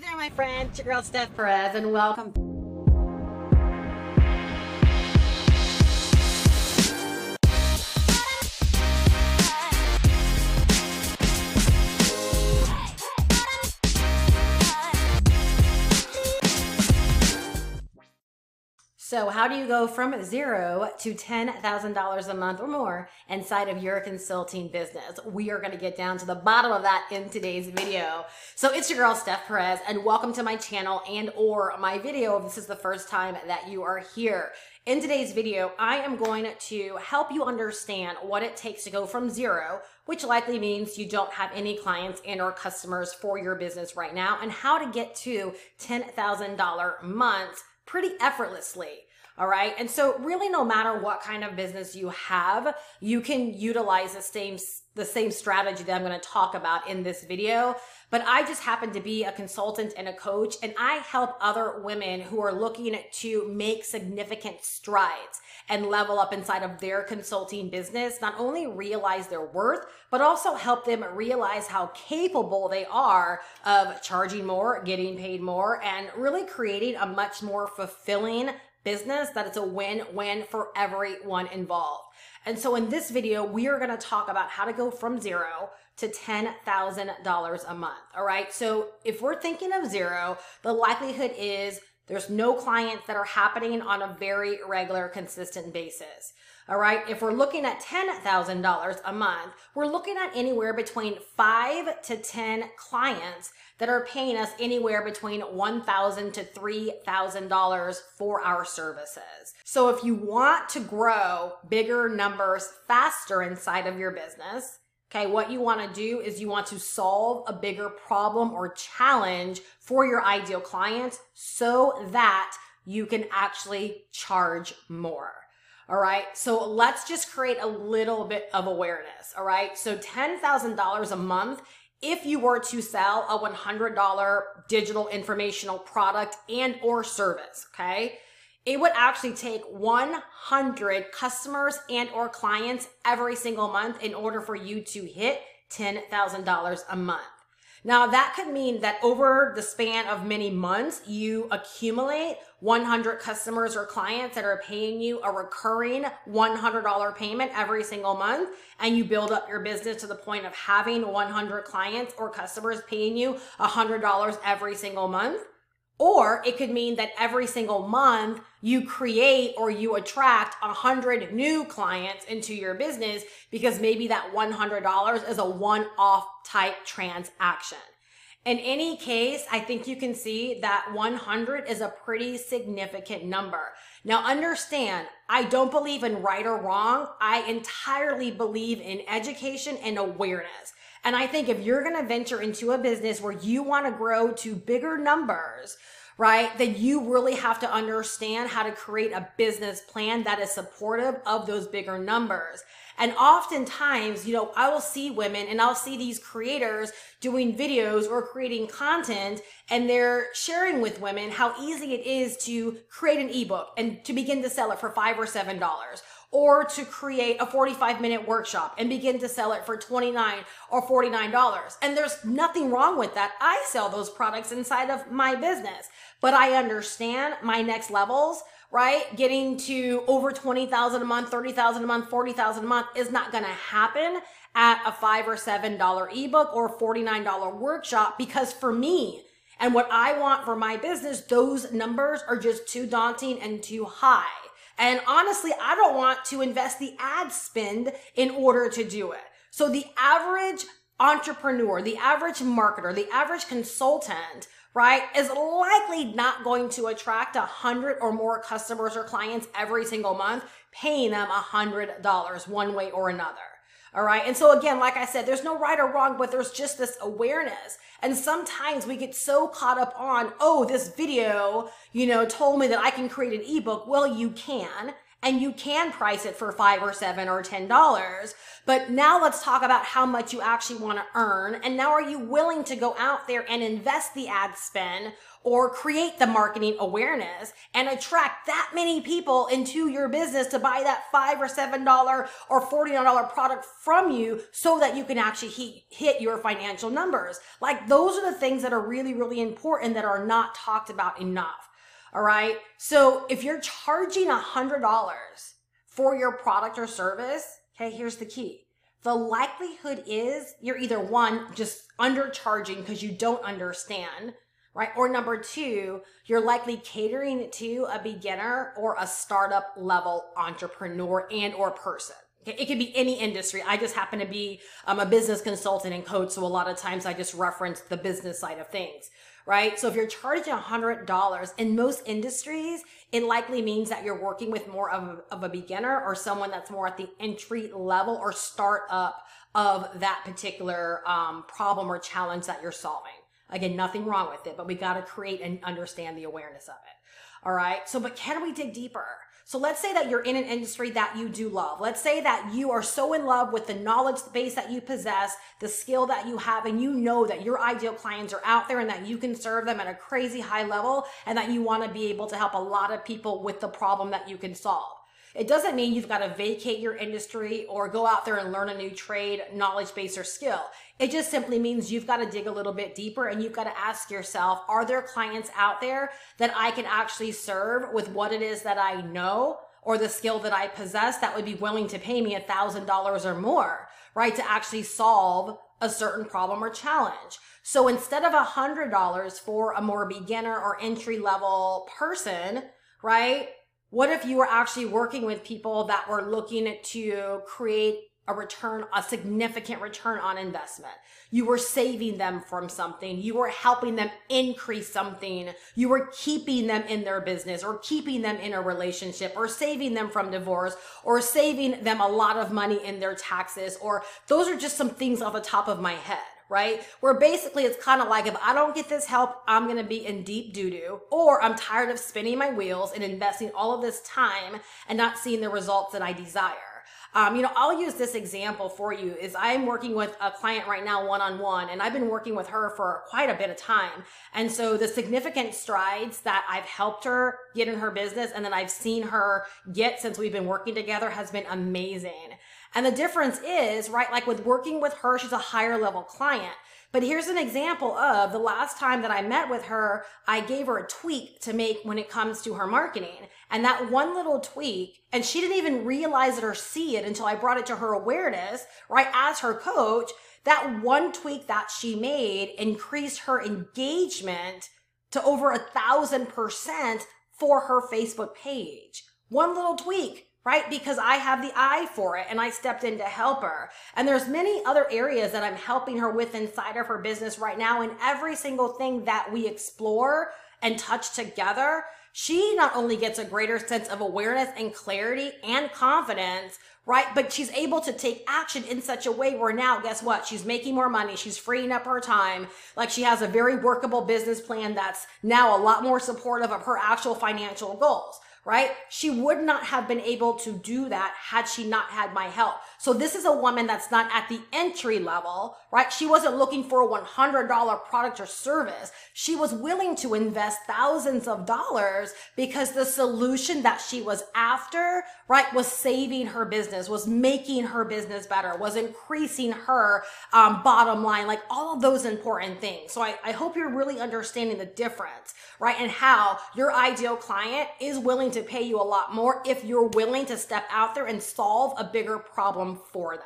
There, my friend. It's your girl, Steph Perez, and welcome. So, how do you go from zero to $10,000 a month or more inside of your consulting business? We are going to get down to the bottom of that in today's video. So, it's your girl, Steph Perez, and welcome to my channel and or my video if this is the first time that you are here. In today's video, I am going to help you understand what it takes to go from zero, which likely means you don't have any clients and or customers for your business right now, and how to get to $10,000 months pretty effortlessly. All right. And so really no matter what kind of business you have, you can utilize the same, the same strategy that I'm going to talk about in this video. But I just happen to be a consultant and a coach and I help other women who are looking to make significant strides and level up inside of their consulting business, not only realize their worth, but also help them realize how capable they are of charging more, getting paid more, and really creating a much more fulfilling business that it's a win-win for everyone involved. And so in this video, we are going to talk about how to go from zero to $10,000 a month. All right. So if we're thinking of zero, the likelihood is there's no clients that are happening on a very regular, consistent basis. All right. If we're looking at $10,000 a month, we're looking at anywhere between five to 10 clients that are paying us anywhere between $1,000 to $3,000 for our services. So if you want to grow bigger numbers faster inside of your business, Okay, what you want to do is you want to solve a bigger problem or challenge for your ideal client so that you can actually charge more. All right. So let's just create a little bit of awareness. All right. So $10,000 a month. If you were to sell a $100 digital informational product and or service, okay, it would actually take 100 customers and or clients every single month in order for you to hit $10,000 a month. Now that could mean that over the span of many months, you accumulate 100 customers or clients that are paying you a recurring $100 payment every single month. And you build up your business to the point of having 100 clients or customers paying you $100 every single month. Or it could mean that every single month you create or you attract a hundred new clients into your business because maybe that $100 is a one-off type transaction. In any case, I think you can see that 100 is a pretty significant number. Now understand, I don't believe in right or wrong. I entirely believe in education and awareness. And I think if you're going to venture into a business where you want to grow to bigger numbers, right, then you really have to understand how to create a business plan that is supportive of those bigger numbers. And oftentimes, you know, I will see women and I'll see these creators doing videos or creating content and they're sharing with women how easy it is to create an ebook and to begin to sell it for five or seven dollars or to create a 45 minute workshop and begin to sell it for 29 or $49. And there's nothing wrong with that. I sell those products inside of my business, but I understand my next levels right? Getting to over 20,000 a month, 30,000 a month, 40,000 a month is not going to happen at a five or seven dollar ebook or $49 workshop because for me and what I want for my business, those numbers are just too daunting and too high. And honestly, I don't want to invest the ad spend in order to do it. So the average entrepreneur, the average marketer, the average consultant right, is likely not going to attract a hundred or more customers or clients every single month, paying them a hundred dollars one way or another. All right. And so again, like I said, there's no right or wrong, but there's just this awareness. And sometimes we get so caught up on, oh, this video, you know, told me that I can create an ebook. Well, you can. And you can price it for five or seven or ten dollars. But now let's talk about how much you actually want to earn. And now are you willing to go out there and invest the ad spend or create the marketing awareness and attract that many people into your business to buy that five or seven dollar or forty dollar product from you so that you can actually hit your financial numbers. Like those are the things that are really, really important that are not talked about enough. All right. So if you're charging a hundred dollars for your product or service, okay, here's the key. The likelihood is you're either one, just undercharging because you don't understand, right? Or number two, you're likely catering to a beginner or a startup level entrepreneur and or person. Okay? It could be any industry. I just happen to be um, a business consultant and coach. So a lot of times I just reference the business side of things right? So if you're charging $100 in most industries, it likely means that you're working with more of a, of a beginner or someone that's more at the entry level or startup of that particular um, problem or challenge that you're solving. Again, nothing wrong with it, but we got to create and understand the awareness of it. All right. So, but can we dig deeper? So let's say that you're in an industry that you do love. Let's say that you are so in love with the knowledge base that you possess, the skill that you have, and you know that your ideal clients are out there and that you can serve them at a crazy high level and that you want to be able to help a lot of people with the problem that you can solve. It doesn't mean you've got to vacate your industry or go out there and learn a new trade, knowledge base, or skill. It just simply means you've got to dig a little bit deeper and you've got to ask yourself, are there clients out there that I can actually serve with what it is that I know or the skill that I possess that would be willing to pay me a thousand dollars or more, right? To actually solve a certain problem or challenge. So instead of a hundred dollars for a more beginner or entry level person, right? What if you were actually working with people that were looking to create a return, a significant return on investment. You were saving them from something. You were helping them increase something. You were keeping them in their business or keeping them in a relationship or saving them from divorce or saving them a lot of money in their taxes. Or those are just some things off the top of my head right? Where basically it's kind of like if I don't get this help, I'm going to be in deep doo doo, or I'm tired of spinning my wheels and investing all of this time and not seeing the results that I desire. Um, you know, I'll use this example for you is I'm working with a client right now one on one and I've been working with her for quite a bit of time. And so the significant strides that I've helped her get in her business and that I've seen her get since we've been working together has been amazing. And the difference is, right, like with working with her, she's a higher level client. But here's an example of the last time that I met with her, I gave her a tweak to make when it comes to her marketing. And that one little tweak, and she didn't even realize it or see it until I brought it to her awareness, right? As her coach, that one tweak that she made increased her engagement to over a thousand percent for her Facebook page. One little tweak right? Because I have the eye for it and I stepped in to help her. And there's many other areas that I'm helping her with inside of her business right now. And every single thing that we explore and touch together, she not only gets a greater sense of awareness and clarity and confidence, right? But she's able to take action in such a way where now, guess what? She's making more money. She's freeing up her time. Like she has a very workable business plan that's now a lot more supportive of her actual financial goals right? She would not have been able to do that had she not had my help. So this is a woman that's not at the entry level, right? She wasn't looking for a $100 product or service. She was willing to invest thousands of dollars because the solution that she was after, right, was saving her business, was making her business better, was increasing her um, bottom line, like all of those important things. So I, I hope you're really understanding the difference, right? And how your ideal client is willing to pay you a lot more if you're willing to step out there and solve a bigger problem problem for them.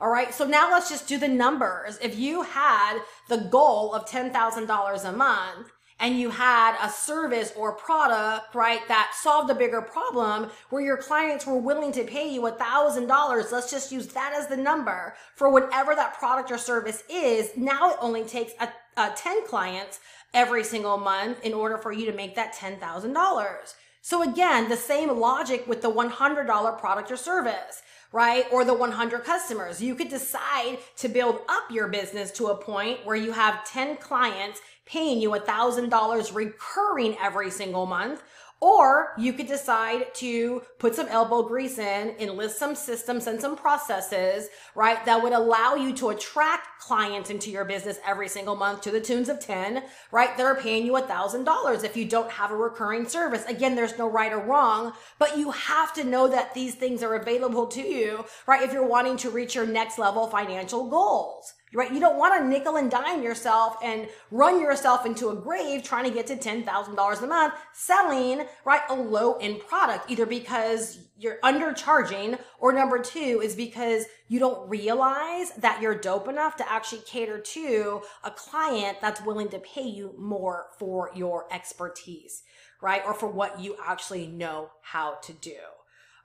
All right. So now let's just do the numbers. If you had the goal of $10,000 a month and you had a service or product, right, that solved a bigger problem where your clients were willing to pay you a thousand dollars. Let's just use that as the number for whatever that product or service is. Now it only takes a, a 10 clients every single month in order for you to make that $10,000. So again, the same logic with the $100 product or service right? Or the 100 customers. You could decide to build up your business to a point where you have 10 clients paying you $1,000 recurring every single month. Or you could decide to put some elbow grease in, enlist some systems and some processes, right? That would allow you to attract clients into your business every single month to the tunes of 10, right? That are paying you a thousand dollars if you don't have a recurring service. Again, there's no right or wrong, but you have to know that these things are available to you, right? If you're wanting to reach your next level financial goals right? You don't want to nickel and dime yourself and run yourself into a grave trying to get to $10,000 a month selling, right? A low end product, either because you're undercharging or number two is because you don't realize that you're dope enough to actually cater to a client that's willing to pay you more for your expertise, right? Or for what you actually know how to do.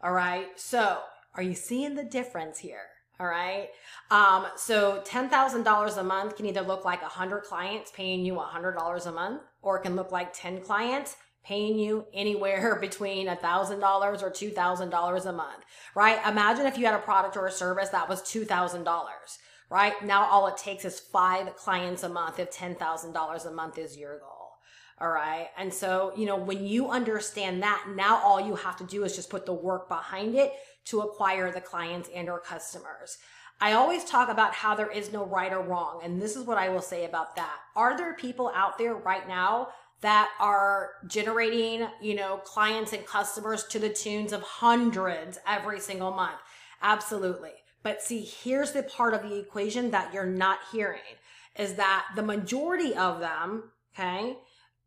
All right. So are you seeing the difference here? All right. Um, so $10,000 a month can either look like 100 clients paying you $100 a month, or it can look like 10 clients paying you anywhere between $1,000 or $2,000 a month, right? Imagine if you had a product or a service that was $2,000, right? Now all it takes is five clients a month if $10,000 a month is your goal. All right. And so, you know, when you understand that, now all you have to do is just put the work behind it to acquire the clients and or customers. I always talk about how there is no right or wrong. And this is what I will say about that. Are there people out there right now that are generating, you know, clients and customers to the tunes of hundreds every single month? Absolutely. But see, here's the part of the equation that you're not hearing is that the majority of them, okay,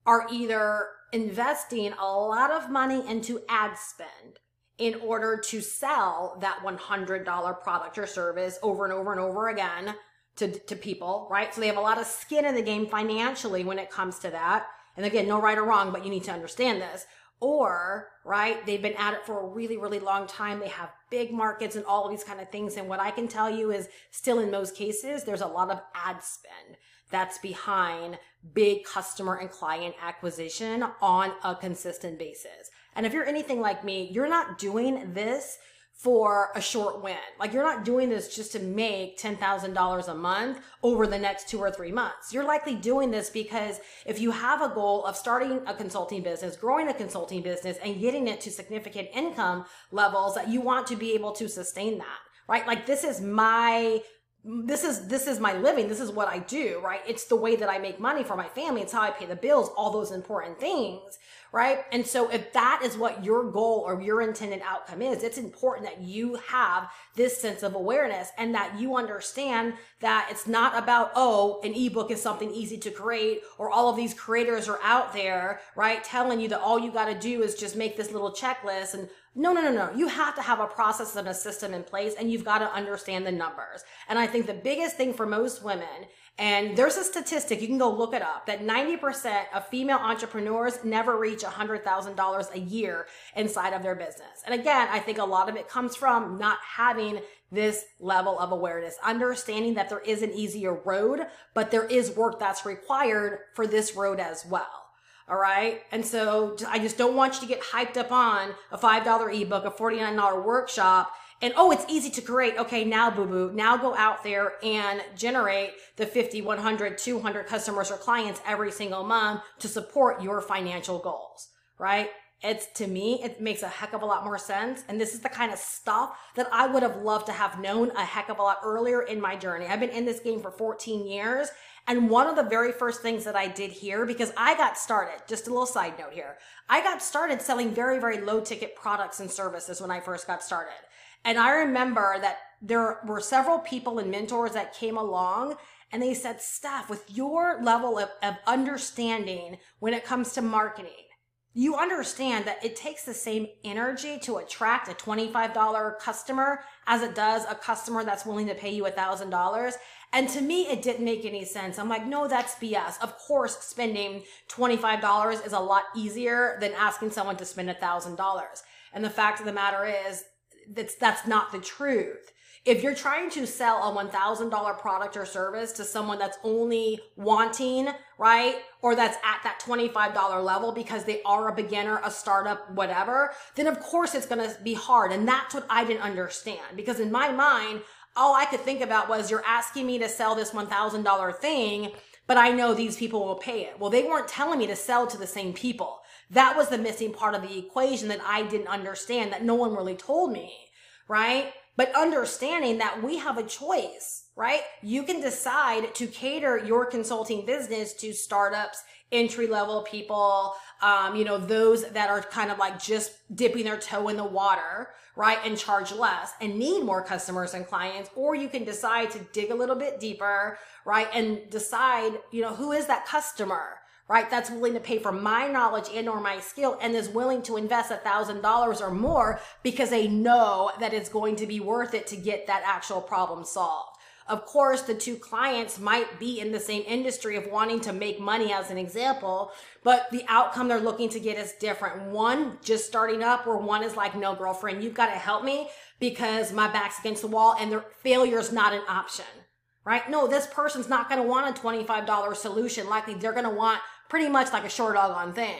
are either investing a lot of money into ad spend in order to sell that $100 product or service over and over and over again to, to people, right? So they have a lot of skin in the game financially when it comes to that. And again, no right or wrong, but you need to understand this. Or, right, they've been at it for a really, really long time. They have big markets and all of these kind of things. And what I can tell you is still in most cases, there's a lot of ad spend that's behind big customer and client acquisition on a consistent basis. And if you're anything like me, you're not doing this for a short win. Like you're not doing this just to make $10,000 a month over the next two or three months. You're likely doing this because if you have a goal of starting a consulting business, growing a consulting business and getting it to significant income levels that you want to be able to sustain that, right? Like this is my this is this is my living this is what i do right it's the way that i make money for my family it's how i pay the bills all those important things right and so if that is what your goal or your intended outcome is it's important that you have this sense of awareness and that you understand that it's not about oh an ebook is something easy to create or all of these creators are out there right telling you that all you got to do is just make this little checklist and no, no, no, no. You have to have a process and a system in place and you've got to understand the numbers. And I think the biggest thing for most women, and there's a statistic, you can go look it up, that 90% of female entrepreneurs never reach $100,000 a year inside of their business. And again, I think a lot of it comes from not having this level of awareness, understanding that there is an easier road, but there is work that's required for this road as well. All right. And so I just don't want you to get hyped up on a $5 ebook, a $49 workshop. And oh, it's easy to create. Okay, now boo boo. Now go out there and generate the 50, 100, 200 customers or clients every single month to support your financial goals, right? It's to me, it makes a heck of a lot more sense. And this is the kind of stuff that I would have loved to have known a heck of a lot earlier in my journey. I've been in this game for 14 years and one of the very first things that I did here, because I got started, just a little side note here, I got started selling very, very low ticket products and services when I first got started. And I remember that there were several people and mentors that came along and they said, Steph, with your level of, of understanding when it comes to marketing, you understand that it takes the same energy to attract a $25 customer as it does a customer that's willing to pay you $1,000. And to me, it didn't make any sense. I'm like, no, that's BS. Of course, spending $25 is a lot easier than asking someone to spend $1,000. And the fact of the matter is, that's, that's not the truth. If you're trying to sell a $1,000 product or service to someone that's only wanting, right? Or that's at that $25 level because they are a beginner, a startup, whatever, then of course it's going to be hard. And that's what I didn't understand because in my mind, all I could think about was you're asking me to sell this $1,000 thing but I know these people will pay it. Well, they weren't telling me to sell to the same people. That was the missing part of the equation that I didn't understand that no one really told me, right? But understanding that we have a choice, right? You can decide to cater your consulting business to startups, entry level people, um, you know, those that are kind of like just dipping their toe in the water, right? And charge less and need more customers and clients. Or you can decide to dig a little bit deeper, right? And decide, you know, who is that customer? Right that's willing to pay for my knowledge and or my skill and is willing to invest a thousand dollars or more because they know that it's going to be worth it to get that actual problem solved of course, the two clients might be in the same industry of wanting to make money as an example, but the outcome they're looking to get is different. One just starting up where one is like, no, girlfriend, you've got to help me because my back's against the wall and their failure is not an option, right? No, this person's not going to want a $25 solution. Likely they're going to want pretty much like a short dog on thing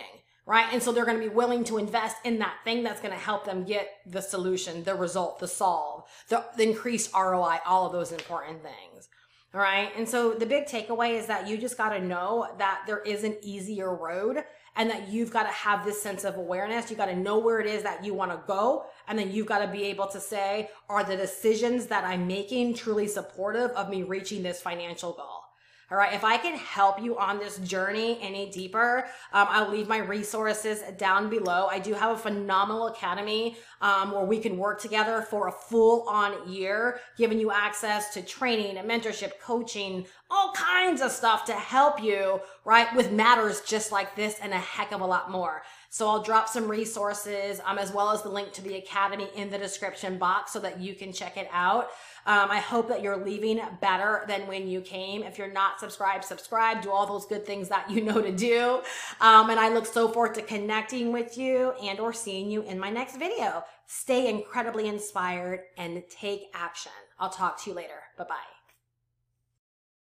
right? And so they're going to be willing to invest in that thing that's going to help them get the solution, the result, the solve, the, the increased ROI, all of those important things. All right. And so the big takeaway is that you just got to know that there is an easier road and that you've got to have this sense of awareness. You got to know where it is that you want to go. And then you've got to be able to say, are the decisions that I'm making truly supportive of me reaching this financial goal? All right. If I can help you on this journey any deeper, um, I'll leave my resources down below. I do have a phenomenal academy um, where we can work together for a full on year, giving you access to training and mentorship, coaching, all kinds of stuff to help you, right, with matters just like this and a heck of a lot more. So I'll drop some resources, um, as well as the link to the academy in the description box so that you can check it out. Um, I hope that you're leaving better than when you came. If you're not subscribed, subscribe, do all those good things that you know to do. Um, and I look so forward to connecting with you and or seeing you in my next video. Stay incredibly inspired and take action. I'll talk to you later. Bye bye.